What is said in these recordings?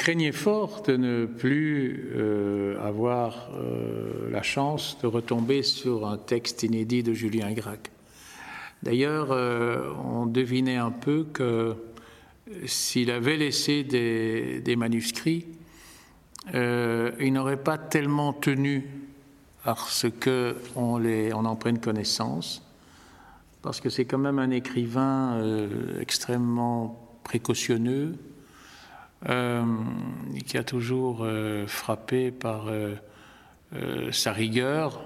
craignait fort de ne plus avoir la chance de retomber sur un texte inédit de Julien Gracq. D'ailleurs, on devinait un peu que s'il avait laissé des, manuscrits, il n'aurait pas tellement tenu à ce qu'on on en prenne connaissance parce que c'est quand même un écrivain euh, extrêmement précautionneux, euh, qui a toujours euh, frappé par sa rigueur.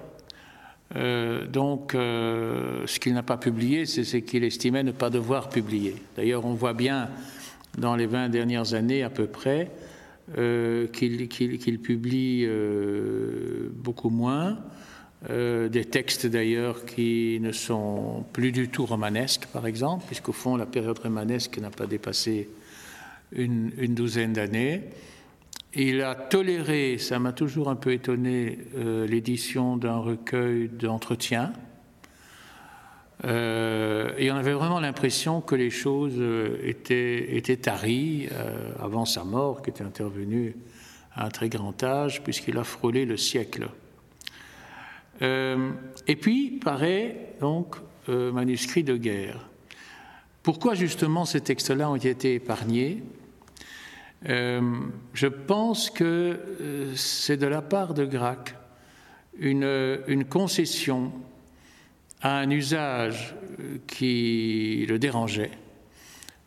donc, ce qu'il n'a pas publié, c'est ce qu'il estimait ne pas devoir publier. D'ailleurs, on voit bien dans les 20 dernières années à peu près qu'il publie beaucoup moins. Euh, des textes d'ailleurs qui ne sont plus du tout romanesques, par exemple, puisqu'au fond, la période romanesque n'a pas dépassé une, douzaine d'années. Il a toléré, ça m'a toujours un peu étonné, euh, l'édition d'un recueil d'entretiens. Euh, et on avait vraiment l'impression que les choses étaient, étaient taries avant sa mort, qui était intervenue à un très grand âge, puisqu'il a frôlé le siècle. Euh, et puis paraît donc euh, manuscrit de guerre. Pourquoi justement ces textes-là ont été épargnés? euh, Je pense que c'est de la part de Gracq une, une, concession à un usage qui le dérangeait,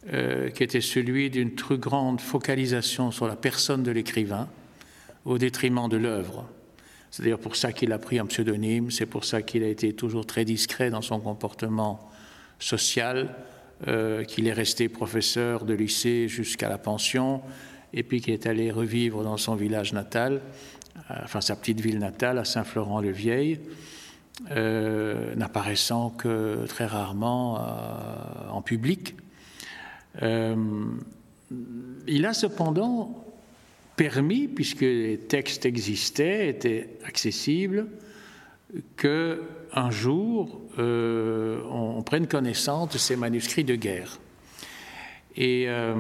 qui était celui d'une très grande focalisation sur la personne de l'écrivain au détriment de l'œuvre. C'est d'ailleurs pour ça qu'il a pris un pseudonyme, c'est pour ça qu'il a été toujours très discret dans son comportement social, euh, qu'il est resté professeur de lycée jusqu'à la pension, et puis qu'il est allé revivre dans son village natal, euh, enfin sa petite ville natale, à Saint-Florent-le-Vieil, euh, n'apparaissant que très rarement en public. il a cependant permis, puisque les textes existaient, étaient accessibles, que un jour euh, on, prenne connaissance de ces manuscrits de guerre. Et euh,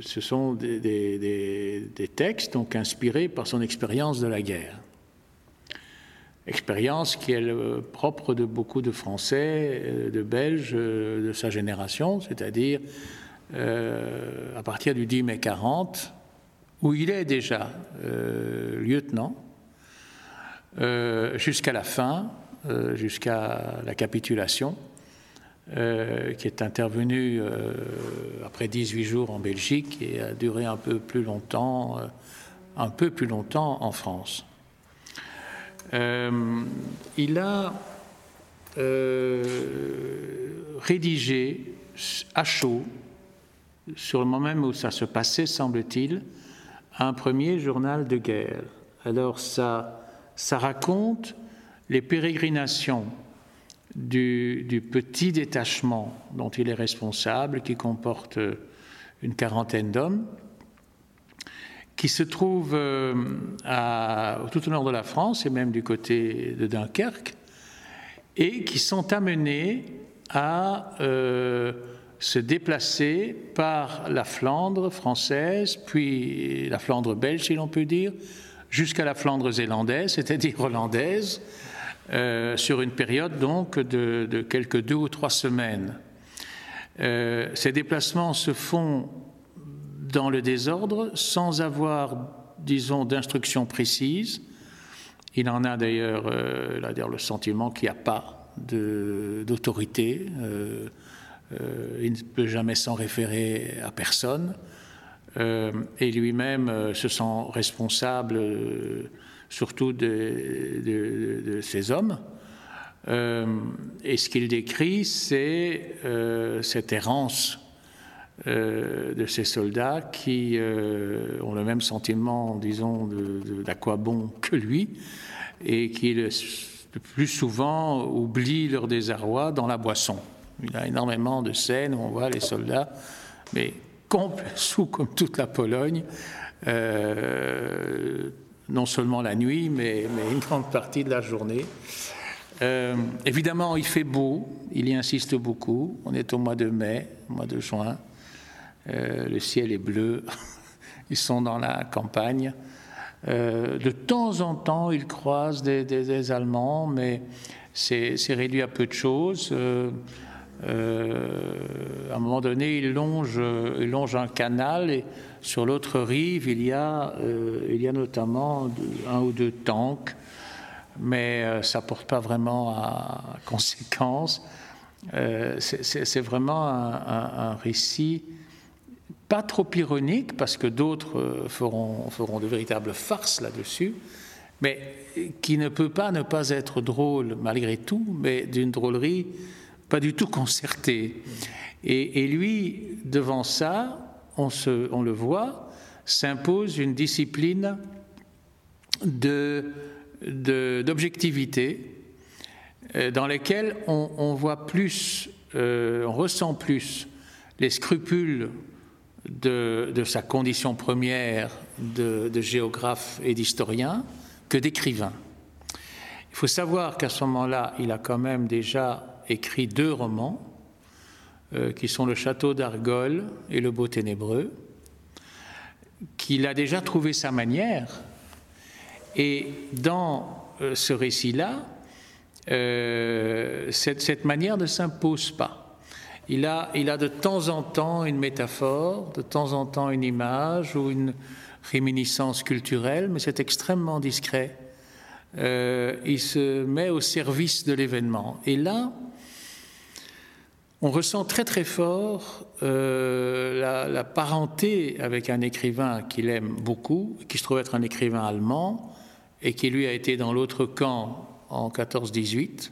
ce sont des, textes donc inspirés par son expérience de la guerre. Expérience qui est propre de beaucoup de Français, euh, de Belges de sa génération, c'est-à-dire à partir du 10 mai 40, où il est déjà euh, lieutenant, euh, jusqu'à la fin, euh, jusqu'à la capitulation, qui est intervenue après 18 jours en Belgique et a duré un peu plus longtemps, un peu plus longtemps en France. il a rédigé à chaud, sur le moment même où ça se passait, semble-t-il, un premier journal de guerre. Alors ça, ça raconte les pérégrinations du, petit détachement dont il est responsable, qui comporte une quarantaine d'hommes, qui se trouve euh, tout au nord de la France et même du côté de Dunkerque, et qui sont amenés à euh, se déplacer par la Flandre française, puis la Flandre belge, si l'on peut dire, jusqu'à la Flandre zélandaise, c'est-à-dire hollandaise, euh, sur une période donc de, quelques deux ou trois semaines. Euh, ces déplacements se font dans le désordre, sans avoir, disons, d'instructions précises. Il en a d'ailleurs euh, le sentiment qu'il n'y a pas d'autorité. Euh, il ne peut jamais s'en référer à personne. Et lui-même se sent responsable surtout de, ces hommes. et ce qu'il décrit, c'est cette errance de ces soldats qui ont le même sentiment, disons, d'à quoi bon que lui, et qui le plus souvent oublient leur désarroi dans la boisson. Il a énormément de scènes où on voit les soldats, mais sous comme toute la Pologne, euh, non seulement la nuit, mais, une grande partie de la journée. Euh, évidemment, il fait beau, il y insiste beaucoup. On est au mois de mai, au mois de juin. Euh, le ciel est bleu, ils sont dans la campagne. de temps en temps, ils croisent des, Allemands, mais c'est réduit à peu de choses. À un moment donné, ils longent, ils longent un canal et sur l'autre rive, il y, a, il y a notamment un ou deux tanks mais euh, ça ne porte pas vraiment à conséquence. Euh, c'est vraiment un, récit pas trop ironique, parce que d'autres euh, feront, feront de véritables farces là-dessus, mais qui ne peut pas ne pas être drôle malgré tout, mais d'une drôlerie pas du tout concertée. Et, lui, devant ça, on, le voit, s'impose une discipline de d'objectivité euh, dans lesquelles on, voit plus, euh, on ressent plus les scrupules de, sa condition première de, géographe et d'historien que d'écrivain. Il faut savoir qu'à ce moment-là, il a quand même déjà écrit deux romans, euh, qui sont Le Château d'Argol et Le Beau Ténébreux, qu'il a déjà trouvé sa manière et dans euh, ce récit-là, euh, cette, manière ne s'impose pas. Il a, il a de temps en temps une métaphore, de temps en temps une image ou une réminiscence culturelle, mais c'est extrêmement discret. Il se met au service de l'événement. Et là, on ressent très très fort la, la, parenté avec un écrivain qu'il aime beaucoup, qui se trouve être un écrivain allemand, et qui lui a été dans l'autre camp en 14-18,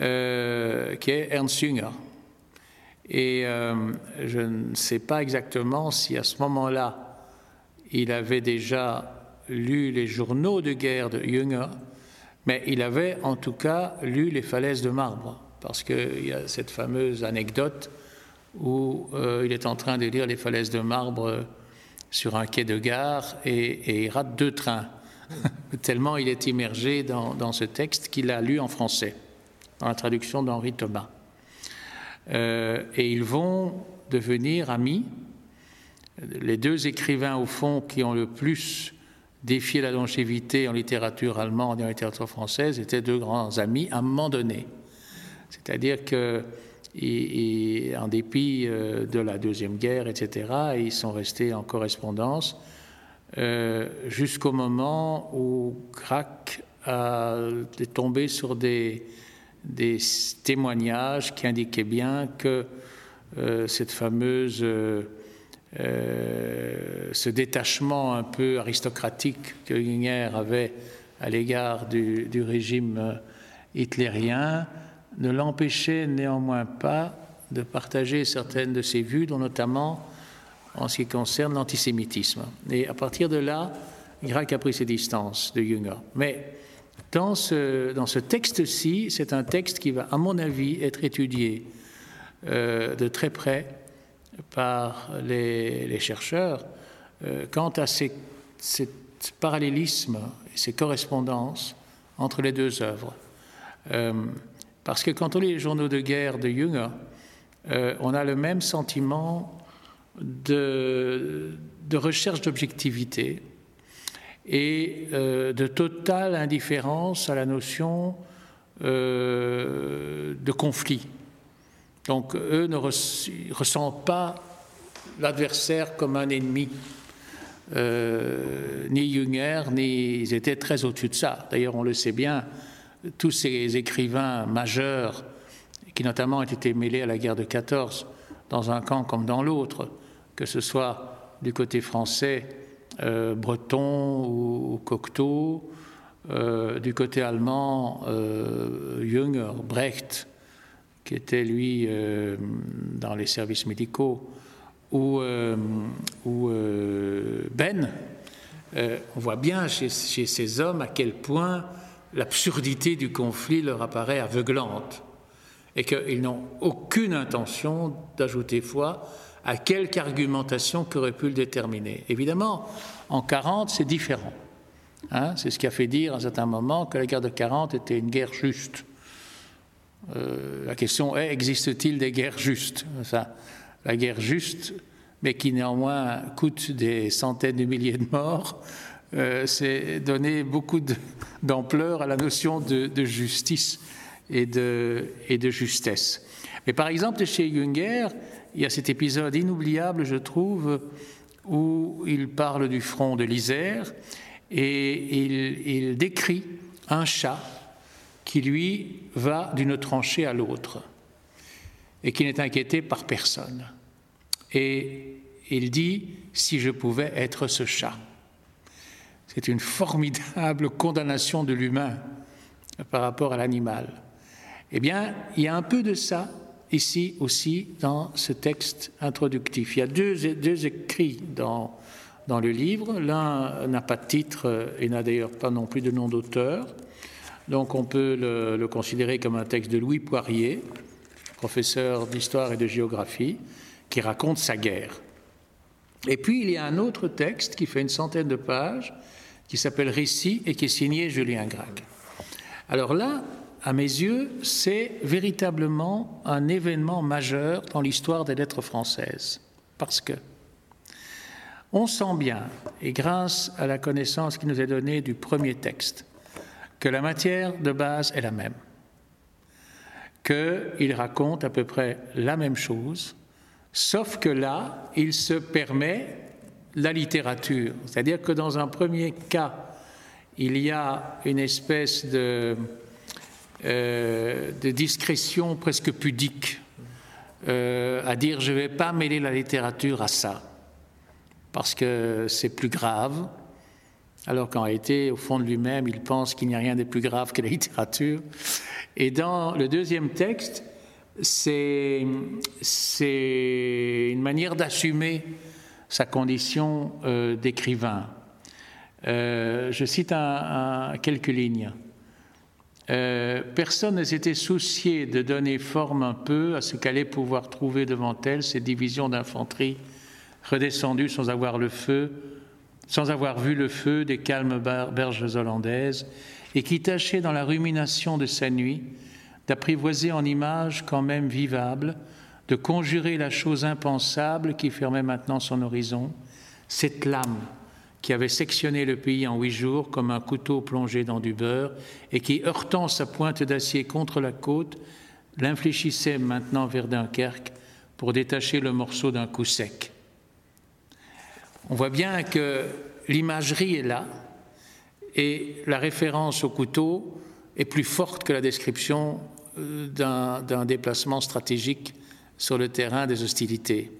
euh, qui est Ernst Jünger. Et euh, je ne sais pas exactement si à ce moment-là, il avait déjà lu les journaux de guerre de Jünger, mais il avait en tout cas lu Les falaises de marbre, parce qu'il y a cette fameuse anecdote où euh, il est en train de lire Les falaises de marbre sur un quai de gare et, et il rate deux trains. tellement il est immergé dans, ce texte qu'il a lu en français, dans la traduction d'Henri Thomas. Euh, et ils vont devenir amis. Les deux écrivains, au fond, qui ont le plus défié la longévité en littérature allemande et en littérature française, étaient deux grands amis à un moment donné. C'est-à-dire que, dépit euh, de la Deuxième Guerre, etc., ils sont restés en correspondance euh, jusqu'au moment où Crac est tombé sur des, témoignages qui indiquaient bien que euh, cette fameuse ce détachement un peu aristocratique que Ginger avait à l'égard du, régime hitlérien ne l'empêchait néanmoins pas de partager certaines de ses vues, dont notamment en ce qui concerne l'antisémitisme. Et à partir de là, Gracq a pris ses distances de Jünger. Mais dans ce, dans ce texte-ci, c'est un texte qui va, à mon avis, être étudié euh, de très près par les, chercheurs euh, quant à ces, ces parallélismes et ces correspondances entre les deux œuvres. Euh, parce que quand on lit les journaux de guerre de Jünger, on a le même sentiment de, recherche d'objectivité et euh, de totale indifférence à la notion euh, de conflit. Donc eux ne ressentent pas l'adversaire comme un ennemi. Euh, ni Junger, ni ils étaient très au-dessus de ça. D'ailleurs, on le sait bien, tous ces écrivains majeurs, qui notamment ont été mêlés à la guerre de 14, dans un camp comme dans l'autre, que ce soit du côté français, euh, breton ou, cocteau, euh, du côté allemand, euh, Jünger, Brecht, qui était lui dans les services médicaux, ou, Ben, on voit bien chez, ces hommes à quel point l'absurdité du conflit leur apparaît aveuglante et qu'ils n'ont aucune intention d'ajouter foi à quelque argumentation qu'aurait pu le déterminer. Évidemment, en 40, c'est différent. Hein. c'est ce qui a fait dire à un certain moment que la guerre de 40 était une guerre juste. Euh, la question est, existe-t-il des guerres justes? La guerre juste mais qui néanmoins coûte des centaines de milliers de morts, euh, c'est donner beaucoup d'ampleur à la notion de, justice et de, justesse. Mais par exemple, chez Junger, il y a cet épisode inoubliable, je trouve, où il parle du front de l'Isère et il décrit un chat qui, lui, va d'une tranchée à l'autre et qui n'est inquiété par personne. Et il dit, si je pouvais être ce chat. C'est une formidable condamnation de l'humain par rapport à l'animal. Eh bien, il y a un peu de ça ici aussi dans ce texte introductif. Il y a deux, écrits dans, dans le livre. L'un n'a pas de titre et n'a d'ailleurs pas non plus de nom d'auteur. Donc on peut le, considérer comme un texte de Louis Poirier, professeur d'histoire et de géographie, qui raconte sa guerre. Et puis il y a un autre texte qui fait une centaine de pages, qui s'appelle Récit et qui est signé Julien Gracq. Alors là, à mes yeux, c'est véritablement un événement majeur dans l'histoire des lettres françaises. Parce que on sent bien, et grâce à la connaissance qui nous est donnée du premier texte, que la matière de base est la même, qu'il raconte à peu près la même chose, sauf que là, il se permet la littérature. C'est-à-dire que dans un premier cas, il y a une espèce de, euh, discrétion presque pudique euh, à dire je ne vais pas mêler la littérature à ça, parce que c'est plus grave, alors qu'en réalité, au fond de lui-même, il pense qu'il n'y a rien de plus grave que la littérature. Et dans le deuxième texte, c'est une manière d'assumer sa condition euh, d'écrivain. Euh, je cite quelques lignes. Euh, personne ne s'était soucié de donner forme un peu à ce qu'allait pouvoir trouver devant elle ces divisions d'infanterie redescendues sans avoir le feu, sans avoir vu le feu des calmes berges hollandaises, et qui tâchaient dans la rumination de sa nuit d'apprivoiser en images quand même vivables de conjurer la chose impensable qui fermait maintenant son horizon, cette lame qui avait sectionné le pays en huit jours comme un couteau plongé dans du beurre et qui, heurtant sa pointe d'acier contre la côte, l'infléchissait maintenant vers Dunkerque pour détacher le morceau d'un coup sec. On voit bien que l'imagerie est là et la référence au couteau est plus forte que la description euh, d'un déplacement stratégique sur le terrain des hostilités.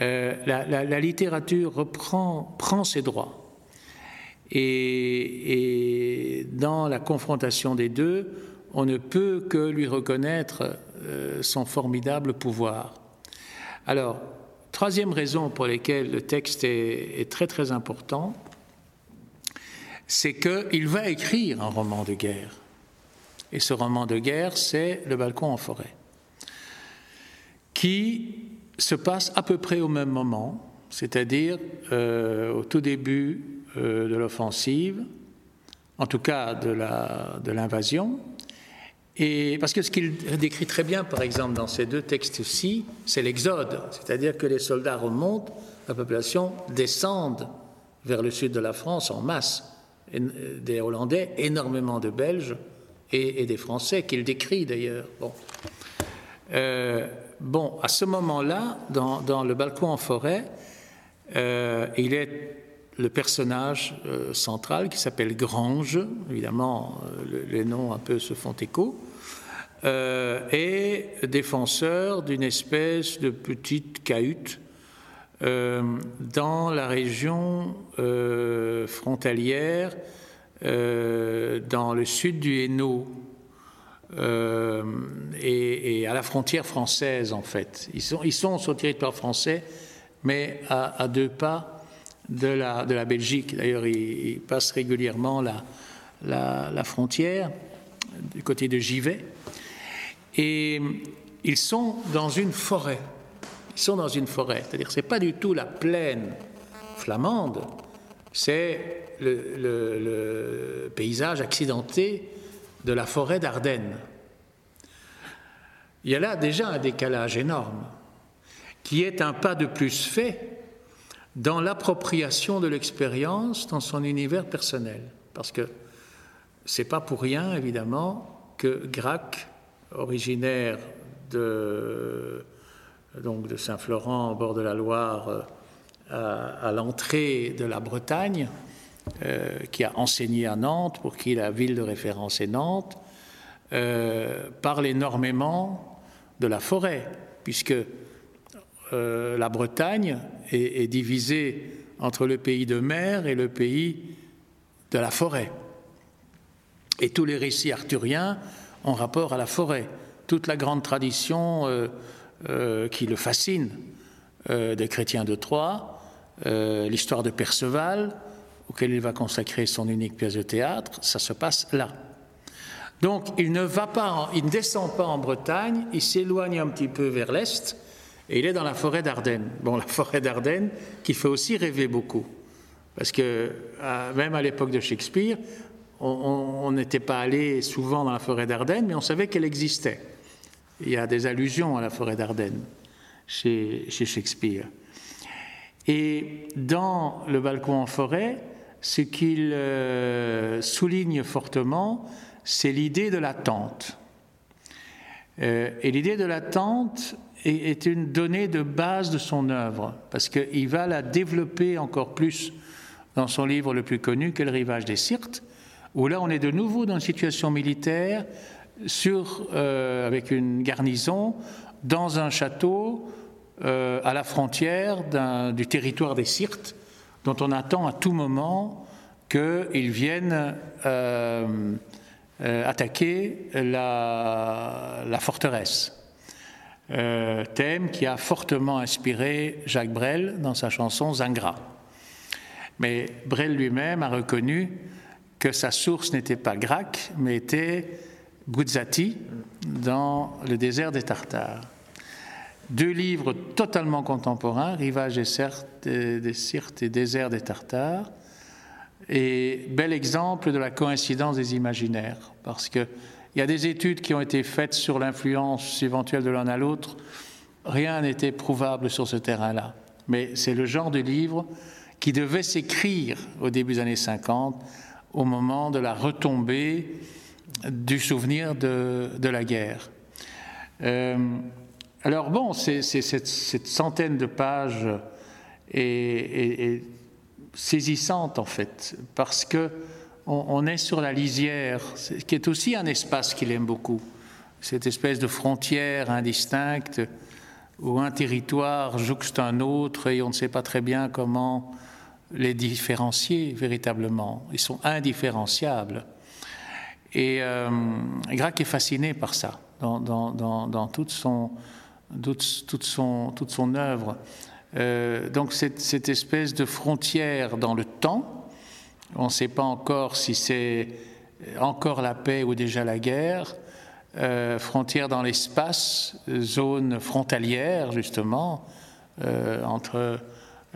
Euh, la, littérature reprend, prend ses droits. Et, dans la confrontation des deux, on ne peut que lui reconnaître euh, son formidable pouvoir. Alors, troisième raison pour laquelle le texte est, est très très important, c'est qu'il va écrire un roman de guerre. Et ce roman de guerre, c'est Le balcon en forêt qui se passe à peu près au même moment, c'est-à-dire euh, au tout début euh, de l'offensive, en tout cas de l'invasion. Et parce que ce qu'il décrit très bien, par exemple, dans ces deux textes-ci, c'est l'exode, c'est-à-dire que les soldats remontent, la population descend vers le sud de la France en masse, des Hollandais, énormément de Belges et, des Français, qu'il décrit d'ailleurs. Bon. Euh, Bon, à ce moment-là, dans, le balcon en forêt, euh, il est le personnage euh, central qui s'appelle Grange, évidemment euh, les noms un peu se font écho, et défenseur d'une espèce de petite cahute dans la région frontalière, dans le sud du Hainaut, euh, et, à la frontière française en fait. Ils sont, ils sont sur le territoire français, mais à, deux pas de la, de la Belgique. D'ailleurs, ils, passent régulièrement la, la, frontière du côté de Givet. Et ils sont dans une forêt. Ils sont dans une forêt. C'est-à-dire, c'est pas du tout la plaine flamande, c'est le paysage accidenté de la forêt d'Ardennes. Il y a là déjà un décalage énorme. qui est un pas de plus fait dans l'appropriation de l'expérience dans son univers personnel. Parce que c'est pas pour rien, évidemment, que Gracq, originaire de Saint-Florent, au bord de la Loire, euh, à, l'entrée de la Bretagne, euh, qui a enseigné à Nantes, pour qui la ville de référence est Nantes, euh, parle énormément de la forêt, puisque la Bretagne est, est, divisée entre le pays de mer et le pays de la forêt. Et tous les récits arthuriens ont rapport à la forêt. Toute la grande tradition qui le fascine des chrétiens de Troyes, l'histoire de Perceval, auquel il va consacrer son unique pièce de théâtre, ça se passe là. Donc il ne va pas, il ne descend pas en Bretagne, il s'éloigne un petit peu vers l'est et il est dans la forêt d'Ardennes. Bon, la forêt d'Ardennes qui fait aussi rêver beaucoup, parce que même à l'époque de Shakespeare, on n'était pas allé souvent dans la forêt d'Ardennes, mais on savait qu'elle existait. Il y a des allusions à la forêt d'Ardennes chez, chez Shakespeare. Et dans le balcon en forêt, ce qu'il euh, souligne fortement, c'est l'idée de l'attente. Euh, et l'idée de l'attente est, une donnée de base de son œuvre, parce qu'il va la développer encore plus dans son livre le plus connu, que Le rivage des Sirtes, où là on est de nouveau dans une situation militaire, euh, avec une garnison, dans un château à la frontière du territoire des Sirtes, dont on attend à tout moment qu'ils viennent euh, euh, attaquer la, forteresse. Euh, thème qui a fortement inspiré Jacques Brel dans sa chanson Zingra. Mais Brel lui-même a reconnu que sa source n'était pas Grac, mais était Guzzati dans le désert des Tartares. Deux livres totalement contemporains, Rivage des, des Sirtes et Désert des Tartares, et bel exemple de la coïncidence des imaginaires, parce qu'il y a des études qui ont été faites sur l'influence éventuelle de l'un à l'autre, rien n'était prouvable sur ce terrain-là. Mais c'est le genre de livre qui devait s'écrire au début des années 50, au moment de la retombée du souvenir de, la guerre. Euh, alors bon, c'est cette, centaine de pages est, saisissante en fait, parce que on, est sur la lisière, qui est aussi un espace qu'il aime beaucoup, cette espèce de frontière indistincte où un territoire jouxte un autre et on ne sait pas très bien comment les différencier véritablement. Ils sont indifférenciables. Et euh, Grac est fasciné par ça dans, dans, dans, dans toute son toute, son, œuvre. Euh, donc cette, espèce de frontière dans le temps, on ne sait pas encore si c'est encore la paix ou déjà la guerre, euh, frontière dans l'espace, zone frontalière justement, euh, entre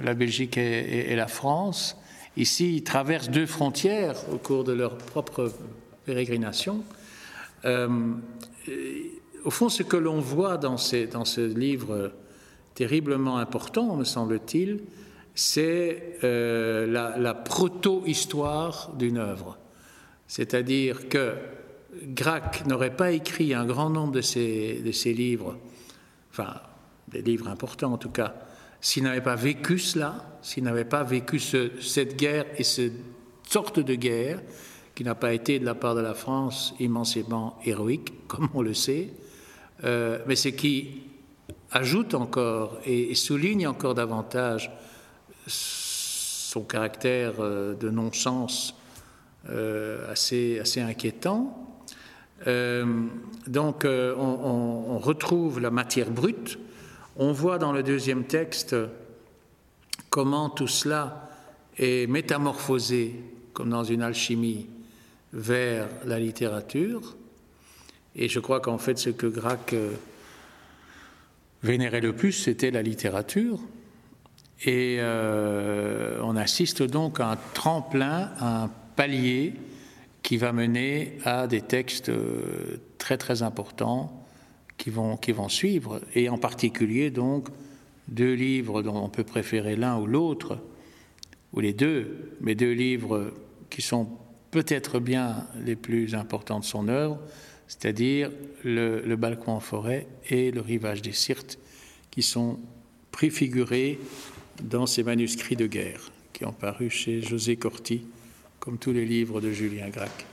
la Belgique et, la France. Ici, ils traversent deux frontières au cours de leur propre pérégrination au fond, ce que l'on voit dans, ce livre terriblement important, me semble-t-il, c'est euh, la, proto-histoire d'une œuvre. C'est-à-dire que Gracq n'aurait pas écrit un grand nombre de ses, livres, enfin, des livres importants en tout cas, s'il n'avait pas vécu cela, s'il n'avait pas vécu cette guerre et cette sorte de guerre, qui n'a pas été de la part de la France immensément héroïque, comme on le sait, euh, mais ce qui ajoute encore et, souligne encore davantage son caractère euh, de non-sens euh, assez, assez inquiétant. donc on, retrouve la matière brute. On voit dans le deuxième texte comment tout cela est métamorphosé, comme dans une alchimie, vers la littérature. Et je crois qu'en fait, ce que Gracq euh, vénérait le plus, c'était la littérature. Et euh, on assiste donc à un tremplin, à un palier qui va mener à des textes euh, très très importants qui vont, qui vont suivre, et en particulier donc deux livres dont on peut préférer l'un ou l'autre, ou les deux, mais deux livres qui sont peut-être bien les plus importants de son œuvre, c'est-à-dire le, balcon en forêt et le rivage des Sirtes, qui sont préfigurés dans ces manuscrits de guerre qui ont paru chez José Corti, comme tous les livres de Julien Gracq.